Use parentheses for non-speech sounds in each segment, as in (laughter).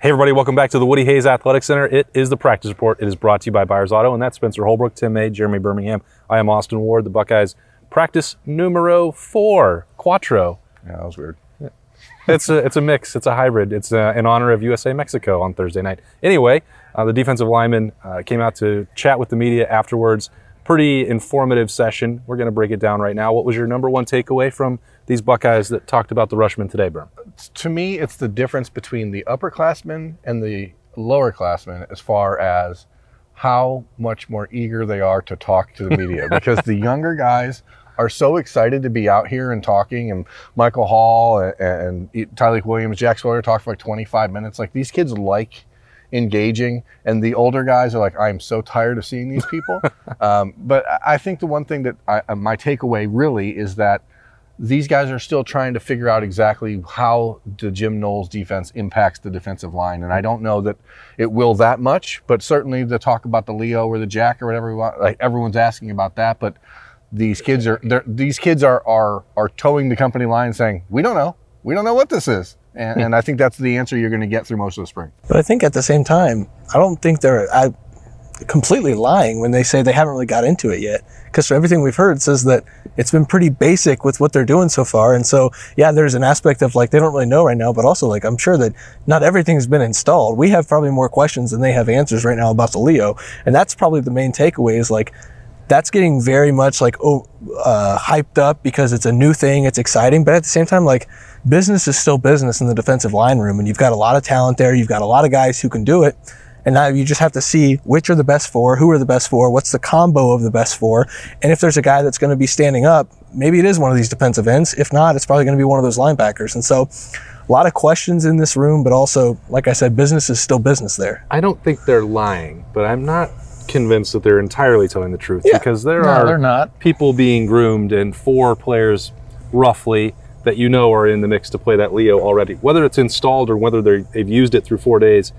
Hey everybody, welcome back to the Woody Hayes Athletic Center. It is the practice report. It is brought to you by Byers Auto, and that's Spencer Holbrook, Tim May, Jeremy Birmingham. I am Austin Ward, the Buckeyes practice numero four, quattro. Yeah, that was weird. It's a, it's a mix. It's a hybrid. It's uh, in honor of USA Mexico on Thursday night. Anyway, uh, the defensive lineman uh, came out to chat with the media afterwards. Pretty informative session. We're going to break it down right now. What was your number one takeaway from these Buckeyes that talked about the Rushmen today, Berm? To me, it's the difference between the upperclassmen and the lowerclassmen as far as how much more eager they are to talk to the media (laughs) because the younger guys are so excited to be out here and talking and Michael Hall and, and Tyleik Williams, Jack Sawyer talked for like 25 minutes. Like these kids like engaging and the older guys are like, I'm so tired of seeing these people. (laughs) um, but I think the one thing that I, my takeaway really is that these guys are still trying to figure out exactly how the Jim Knowles defense impacts the defensive line. And I don't know that it will that much, but certainly the talk about the Leo or the Jack or whatever want, like everyone's asking about that. But these kids are these kids are are are towing the company line saying, We don't know. We don't know what this is. And, and I think that's the answer you're going to get through most of the spring. But I think at the same time, I don't think they're I, completely lying when they say they haven't really got into it yet. Because everything we've heard says that it's been pretty basic with what they're doing so far. And so, yeah, there's an aspect of like they don't really know right now, but also like I'm sure that not everything's been installed. We have probably more questions than they have answers right now about the Leo. And that's probably the main takeaway is like that's getting very much like oh, uh, hyped up because it's a new thing, it's exciting, but at the same time, like business is still business in the defensive line room, and you've got a lot of talent there. You've got a lot of guys who can do it. And now you just have to see which are the best four, who are the best four, what's the combo of the best four. And if there's a guy that's going to be standing up, maybe it is one of these defensive ends. If not, it's probably going to be one of those linebackers. And so a lot of questions in this room, but also, like I said, business is still business there. I don't think they're lying, but I'm not convinced that they're entirely telling the truth Yeah. because there No, are they're not. people being groomed and four players roughly that you know are in the mix to play that Leo already. Whether it's installed or whether they're, they've used it through four days,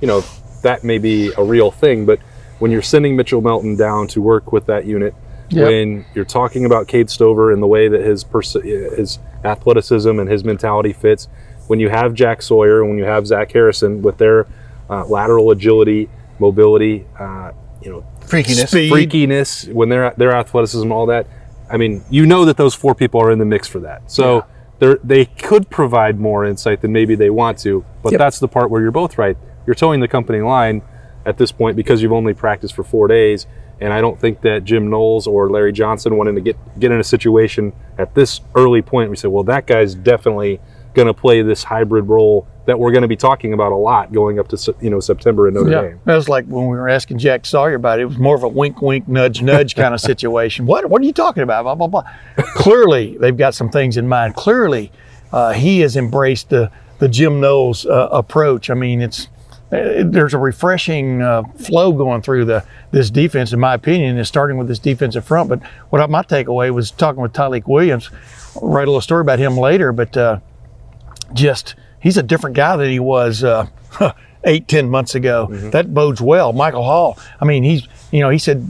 you know, that may be a real thing. But when you're sending Mitchell Melton down to work with that unit, Yep. when you're talking about Cade Stover and the way that his pers- his athleticism and his mentality fits, when you have Jack Sawyer and when you have Zach Harrison with their uh, lateral agility, mobility, uh, you know, Freakiness. Speed. freakiness, when their their athleticism, all that. I mean, you know that those four people are in the mix for that. So they're they could provide more insight than maybe they want to, but Yep. that's the part where you're both right. You're towing the company line at this point because you've only practiced for four days. And I don't think that Jim Knowles or Larry Johnson wanted to get get in a situation at this early point. We said, well, that guy's definitely going to play this hybrid role that we're going to be talking about a lot going up to you know September in Notre Yeah, Dame. that was like when we were asking Jack Sawyer about it. It was more of a wink, wink, nudge, nudge kind of situation. What What are you talking about? Blah blah blah. (laughs) Clearly, they've got some things in mind. Clearly, uh, he has embraced the the Jim Knowles uh, approach. I mean, it's there's a refreshing uh, flow going through the this defense, in my opinion, is starting with this defensive front. But what I- my takeaway was talking with Tyleik Williams. I'll write a little story about him later, but. Uh, just he's a different guy than he was uh, (laughs) eight ten months ago. That bodes well. Michael Hall. I mean, he's you know he said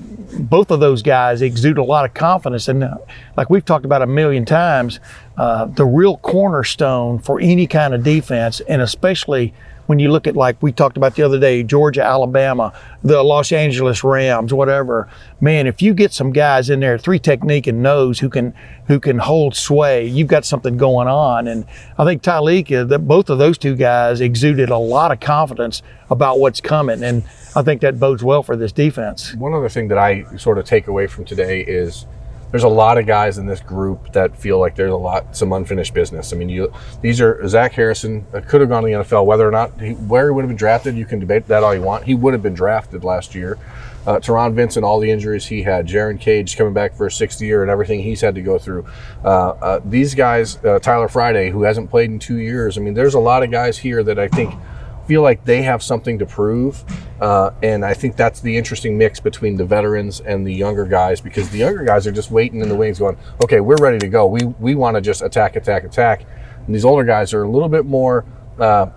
both of those guys exude a lot of confidence, and uh, like we've talked about a million times, uh, the real cornerstone for any kind of defense, and especially when you look at like we talked about the other day, Georgia, Alabama, the Los Angeles Rams, whatever. Man, if you get some guys in there, three technique and nose who can who can hold sway, you've got something going on. And I think Tyleik, uh, that both of those two guys exuded a lot of confidence about what's coming, and I think that bodes well for this defense. One other thing that I sort of take away from today is there's a lot of guys in this group that feel like there's a lot some unfinished business. I mean, you these are Zach Harrison uh, could have gone to the NFL. Whether or not he, where he would have been drafted, you can debate that all you want. He would have been drafted last year. Uh, Taron Vincent, all the injuries he had, Jerron Cage coming back for a sixth year, and everything he's had to go through. Uh, uh, these guys, uh, Tyler Friday, who hasn't played in two years. I mean, there's a lot of guys here that I think feel like they have something to prove. Uh, and I think that's the interesting mix between the veterans and the younger guys because the younger guys are just waiting in the wings going, okay, we're ready to go. We, we want to just attack, attack, attack. And these older guys are a little bit more uh,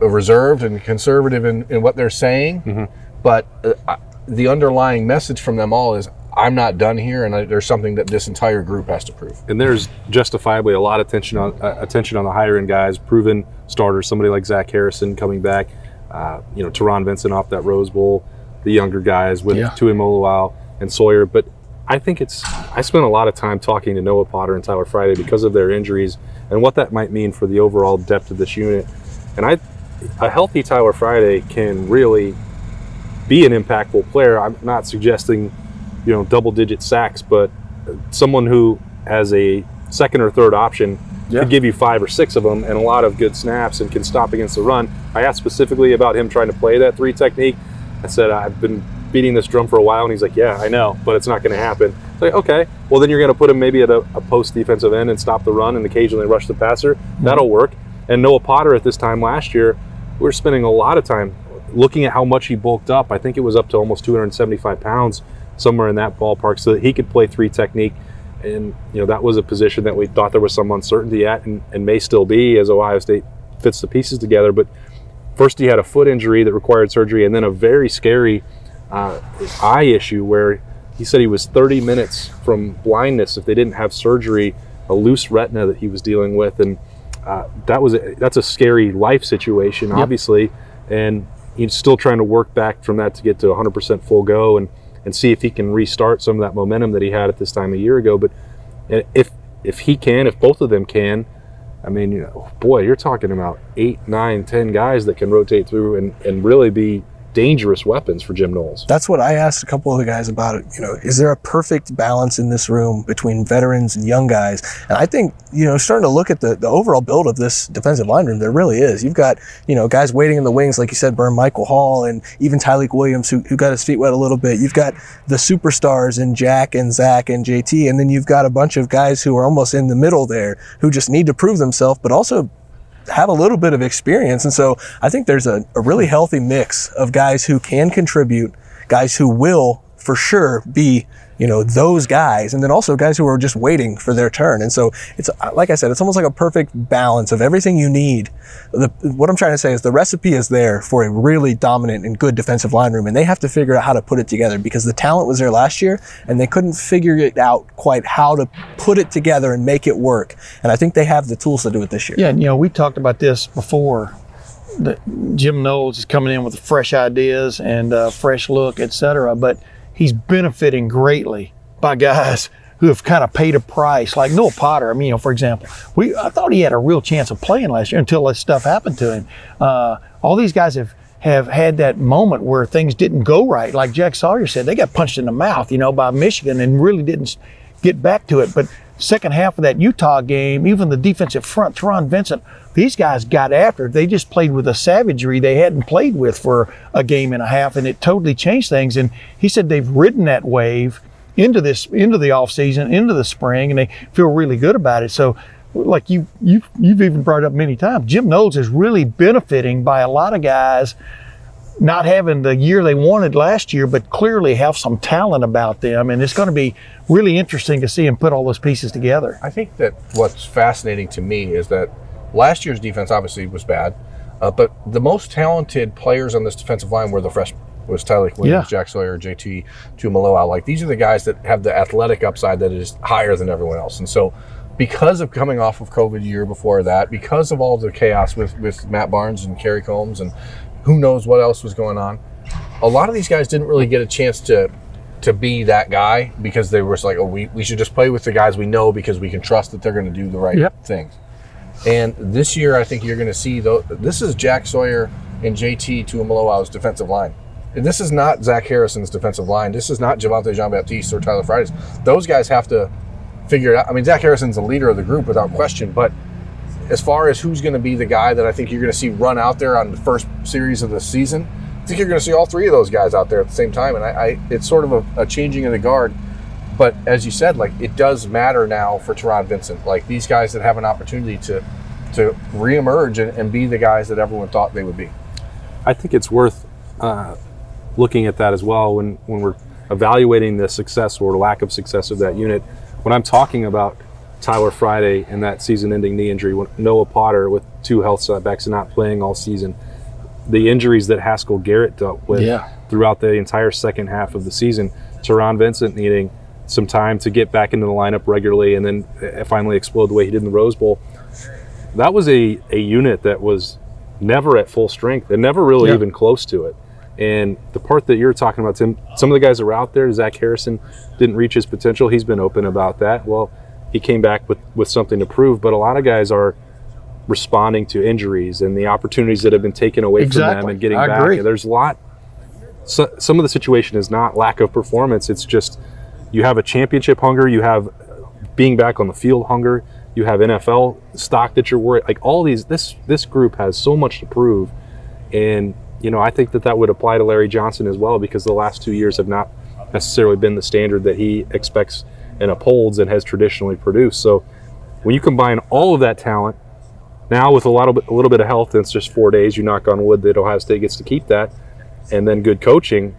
reserved and conservative in, in what they're saying. But uh, the underlying message from them all is, I'm not done here, and I, there's something that this entire group has to prove. and there's justifiably a lot of attention on uh, attention on the higher end guys, proven starters. Somebody like Zach Harrison coming back, uh, you know, Taron Vincent off that Rose Bowl, the younger guys with Yeah. Tuimoloau and Sawyer. But I think it's I spent a lot of time talking to Noah Potter and Tyler Friday because of their injuries and what that might mean for the overall depth of this unit. And I, a healthy Tyler Friday can really be an impactful player. I'm not suggesting, you know, double digit sacks, but someone who has a second or third option Yeah. could give you five or six of them and a lot of good snaps and can stop against the run. I asked specifically about him trying to play that three technique. I said I've been beating this drum for a while, and he's like, "Yeah, I know, but it's not going to happen." It's like, okay, well then you're going to put him maybe at a, a post defensive end and stop the run and occasionally rush the passer. Mm-hmm. That'll work. And Noah Potter at this time last year, we were spending a lot of time looking at how much he bulked up. I think it was up to almost 275 pounds, somewhere in that ballpark, so that he could play three technique. And you know that was a position that we thought there was some uncertainty at, and, and may still be as Ohio State fits the pieces together. But first, he had a foot injury that required surgery, and then a very scary uh, eye issue where he said he was 30 minutes from blindness if they didn't have surgery, a loose retina that he was dealing with, and uh, that was a, that's a scary life situation, obviously, and he's still trying to work back from that to get to 100% full go and and see if he can restart some of that momentum that he had at this time a year ago. But if if he can, if both of them can, I mean, you know, boy, you're talking about eight, nine, ten guys that can rotate through and, and really be dangerous weapons for Jim Knowles. That's what I asked a couple of the guys about it. You know, is there a perfect balance in this room between veterans and young guys? And I think, you know, starting to look at the, the overall build of this defensive line room, there really is. You've got, you know, guys waiting in the wings, like you said, Berm Michael Hall and even Tyleik Williams, who, who got his feet wet a little bit. You've got the superstars in Jack and Zach and JT. And then you've got a bunch of guys who are almost in the middle there who just need to prove themselves, but also have a little bit of experience. And so I think there's a, a really healthy mix of guys who can contribute, guys who will for sure be, you know, those guys, and then also guys who are just waiting for their turn. And so it's like I said, it's almost like a perfect balance of everything you need. The, what I'm trying to say is the recipe is there for a really dominant and good defensive line room, and they have to figure out how to put it together because the talent was there last year, and they couldn't figure it out quite how to put it together and make it work. And I think they have the tools to do it this year. Yeah, and, you know, we talked about this before. Jim Knowles is coming in with fresh ideas and a fresh look, etc. but he's benefiting greatly by guys who have kind of paid a price, like Noah Potter. I mean, you know, for example, we I thought he had a real chance of playing last year until this stuff happened to him. Uh, all these guys have have had that moment where things didn't go right, like Jack Sawyer said, they got punched in the mouth, you know, by Michigan and really didn't get back to it. But second half of that Utah game, even the defensive front, Taron Vincent, these guys got after. They just played with a savagery they hadn't played with for a game and a half, and it totally changed things. And he said they've ridden that wave into this into the off season, into the spring, and they feel really good about it. So like you you you've even brought up many times, Jim Knowles is really benefiting by a lot of guys not having the year they wanted last year, but clearly have some talent about them. And it's going to be really interesting to see him put all those pieces together. I think that what's fascinating to me is that last year's defense obviously was bad, uh, but the most talented players on this defensive line were the freshmen. Was Tyler Williams, Yeah. Jack Sawyer, JT, Tuimoloau. Like these are the guys that have the athletic upside that is higher than everyone else. And so, because of coming off of COVID year before that, because of all the chaos with with Matt Barnes and Kerry Coombs and who knows what else was going on, a lot of these guys didn't really get a chance to to be that guy because they were just like, oh, we, we should just play with the guys we know because we can trust that they're going to do the right Yep. things. And this year, I think you're going to see though. This is Jack Sawyer and JT Tuimoloau's defensive line. And this is not Zach Harrison's defensive line. This is not Javontae Jean Baptiste or Tyler Fridays. Those guys have to figure it out. I mean, Zach Harrison's the leader of the group without question, but as far as who's going to be the guy that I think you're going to see run out there on the first series of the season, I think you're going to see all three of those guys out there at the same time. And I, I it's sort of a, a changing of the guard. But as you said, like it does matter now for Taron Vincent. Like these guys that have an opportunity to to reemerge and, and be the guys that everyone thought they would be. I think it's worth uh, looking at that as well when, when we're evaluating the success or lack of success of that unit. When I'm talking about Tyler Friday and that season-ending knee injury, Noah Potter with two health setbacks and not playing all season, the injuries that Haskell Garrett dealt with Yeah. throughout the entire second half of the season, Taron Vincent needing some time to get back into the lineup regularly and then uh, finally explode the way he did in the Rose Bowl. That was a, a unit that was never at full strength and never really Yeah. even close to it. And the part that you're talking about, Tim, some of the guys that were out there, Zach Harrison didn't reach his potential. He's been open about that. Well, he came back with, with something to prove, but a lot of guys are responding to injuries and the opportunities that have been taken away from them and getting I back. agree. There's a lot. So, some of the situation is not lack of performance. It's just you have a championship hunger. You have being back on the field hunger. You have NFL stock that you're worried. Like all these, this this group has so much to prove, and you know I think that that would apply to Larry Johnson as well because the last two years have not necessarily been the standard that he expects and upholds and has traditionally produced. So when you combine all of that talent now with a lot of a little bit of health, and it's just four days. You knock on wood that Ohio State gets to keep that, and then good coaching.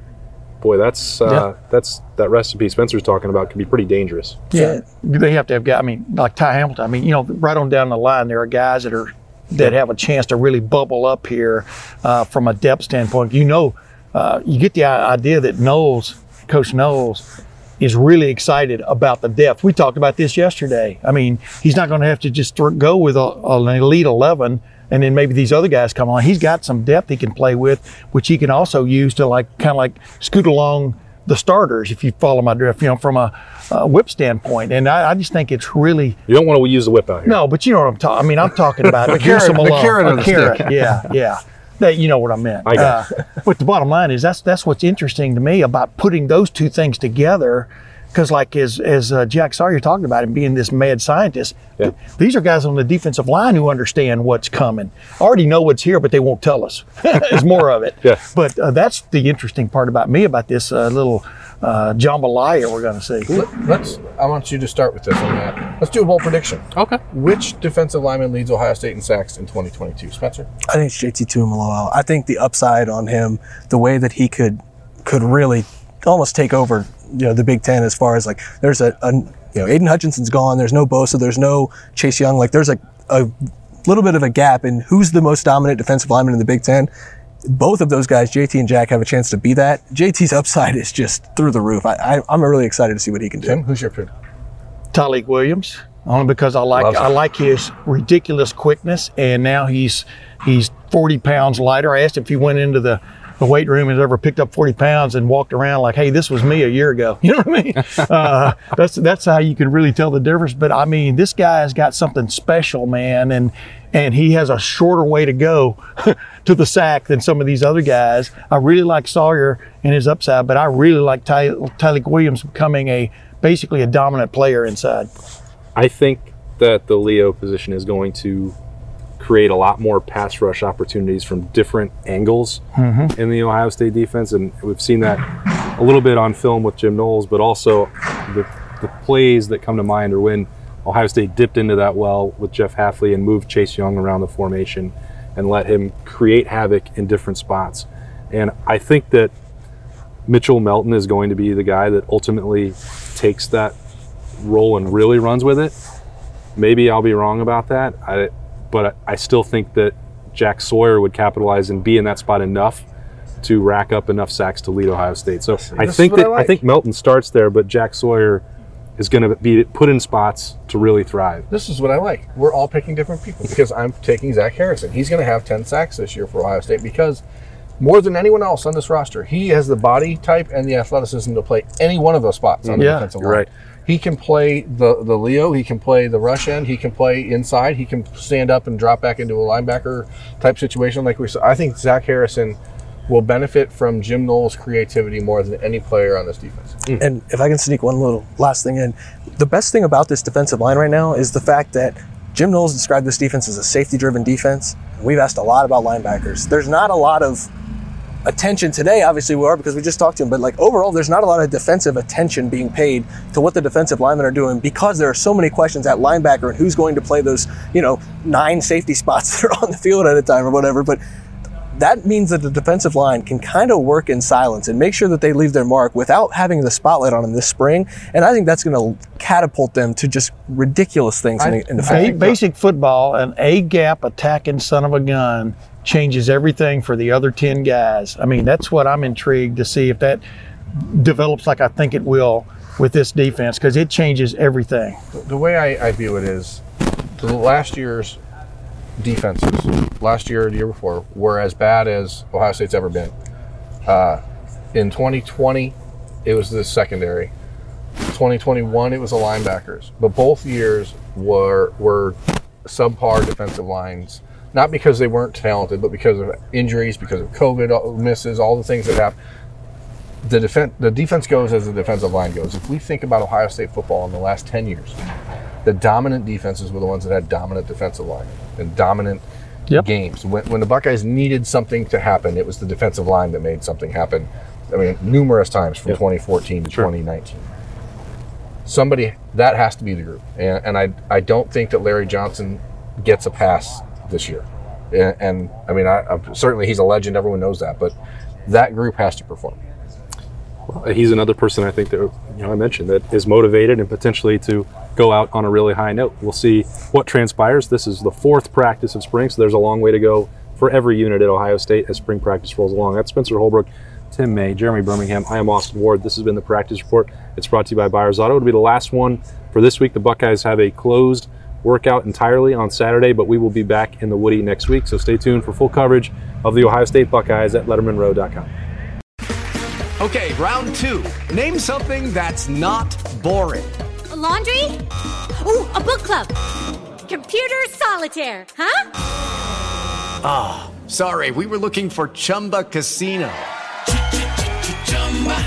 Boy, that's uh, that's that recipe Spencer's talking about can be pretty dangerous. Yeah, they have to have guys. I mean, like Ty Hamilton. I mean, you know, right on down the line, there are guys that are that have a chance to really bubble up here uh, from a depth standpoint. You know, uh, you get the idea that Knowles, Coach Knowles, is really excited about the depth. We talked about this yesterday. I mean, he's not going to have to just thro- go with a, an elite eleven. And then maybe these other guys come on. He's got some depth he can play with, which he can also use to like kind of like scoot along the starters, if you follow my drift, you know, from a, a whip standpoint. And I, I just think it's really You don't want to use the whip out here. no, but you know what I'm talking. I mean, I'm talking about (laughs) the carrot- the carrot or the stick. Yeah, yeah. That you know what I meant. I got uh, (laughs) but the bottom line is that's that's what's interesting to me about putting those two things together. Because, like as as uh, Jack Sawyer talking about him being this mad scientist, Yeah. these are guys on the defensive line who understand what's coming. Already know what's here, but they won't tell us. (laughs) is more of it. Yeah. But uh, that's the interesting part about me about this uh, little uh, jambalaya we're going to see. Let- Let's. I want you to start with this on that. Let's do a bold prediction. Okay. Which defensive lineman leads Ohio State in sacks in 2022? Spencer. I think it's JT Tuimoloau. I think the upside on him, the way that he could could really almost take over, you know, the Big Ten as far as like there's a, a you know Aidan Hutchinson's gone. There's no Bosa. There's no Chase Young. Like there's a a little bit of a gap in who's the most dominant defensive lineman in the Big Ten. Both of those guys, JT and Jack, have a chance to be that. JT's upside is just through the roof. I, I, I'm really excited to see what he can do. Tim, who's your pick? Tyleik Williams, only because I like Loves it. I like his ridiculous quickness, and now he's he's 40 pounds lighter. I asked if he went into the, the weight room has ever picked up 40 pounds and walked around like, "Hey, this was me a year ago." (laughs) You know what I mean? (laughs) uh, that's that's how you can really tell the difference. But I mean, this guy has got something special, man, and and he has a shorter way to go (laughs) to the sack than some of these other guys. I really like Sawyer and his upside, but I really like Ty, Tyleik Williams becoming a basically a dominant player inside. I think that the Leo position is going to create a lot more pass rush opportunities from different angles mm-hmm. in the Ohio State defense, and we've seen that a little bit on film with Jim Knowles, but also the, the plays that come to mind are when Ohio State dipped into that well with Jeff Hafley and moved Chase Young around the formation and let him create havoc in different spots. And I think that Mitchell Melton is going to be the guy that ultimately takes that role and really runs with it. Maybe I'll be wrong about that, I, but I still think that Jack Sawyer would capitalize and be in that spot enough to rack up enough sacks to lead Ohio State. So I this think what I that I, think Melton starts there, but Jack Sawyer is going to be put in spots to really thrive. This is what I like. We're all picking different people because I'm taking Zach Harrison. He's going to have 10 sacks this year for Ohio State because more than anyone else on this roster, he has the body type and the athleticism to play any one of those spots on the Yeah, defensive line. right. He can play the, the Leo, he can play the rush end, he can play inside, he can stand up and drop back into a linebacker type situation like we saw. I think Zach Harrison will benefit from Jim Knowles' creativity more than any player on this defense. Hmm. And if I can sneak one little last thing in, the best thing about this defensive line right now is the fact that Jim Knowles described this defense as a safety driven defense. We've asked a lot about linebackers. There's not a lot of attention today, obviously we are because we just talked to him, but like overall, there's not a lot of defensive attention being paid to what the defensive linemen are doing because there are so many questions at linebacker and who's going to play those, you know, nine safety (laughs) spots that are on the field at a time or whatever. But that means that the defensive line can kind of work in silence and make sure that they leave their mark without having the spotlight on them this spring. And I think that's going to catapult them to just ridiculous things in, the- in the Ba- basic football, an A gap attacking son of a gun changes everything for the other 10 guys. I mean, that's what I'm intrigued to see if that develops like I think it will with this defense because it changes everything. the way I, I view it is the last year's defenses, last year, or the year before, were as bad as Ohio State's ever been. Uh, in 2020, it was the secondary. 2021, it was the linebackers. But both years were were subpar defensive lines, not because they weren't talented, but because of injuries, because of COVID misses, all the things that happen the defense the defense goes as the defensive line goes. If we think about Ohio State football in the last ten years, the dominant defenses were the ones that had dominant defensive line and dominant Yep. games. When, when the Buckeyes needed something to happen, it was the defensive line that made something happen. I mean, numerous times from Yep. 2014 to Sure. 2019. Somebody that has to be the group, and, and I I don't think that Larry Johnson gets a pass this year. And, and I mean, I, I, certainly he's a legend. Everyone knows that, but that group has to perform. he's another person I think that you know I mentioned that is motivated and potentially to go out on a really high note. We'll see what transpires. This is the fourth practice of spring, so there's a long way to go for every unit at Ohio State as spring practice rolls along. That's Spencer Holbrook, Tim May, Jeremy Birmingham. I am Austin Ward. This has been the practice report. It's brought to you by Byers Auto. It'll be the last one for this week. The Buckeyes have a closed workout entirely on Saturday, but we will be back in the Woody next week. So stay tuned for full coverage of the Ohio State Buckeyes at LettermenRow.com. Okay, round two. Name something that's not boring. A laundry? Ooh, a book club. Computer solitaire, huh? Ah, sorry, we were looking for Chumba Casino.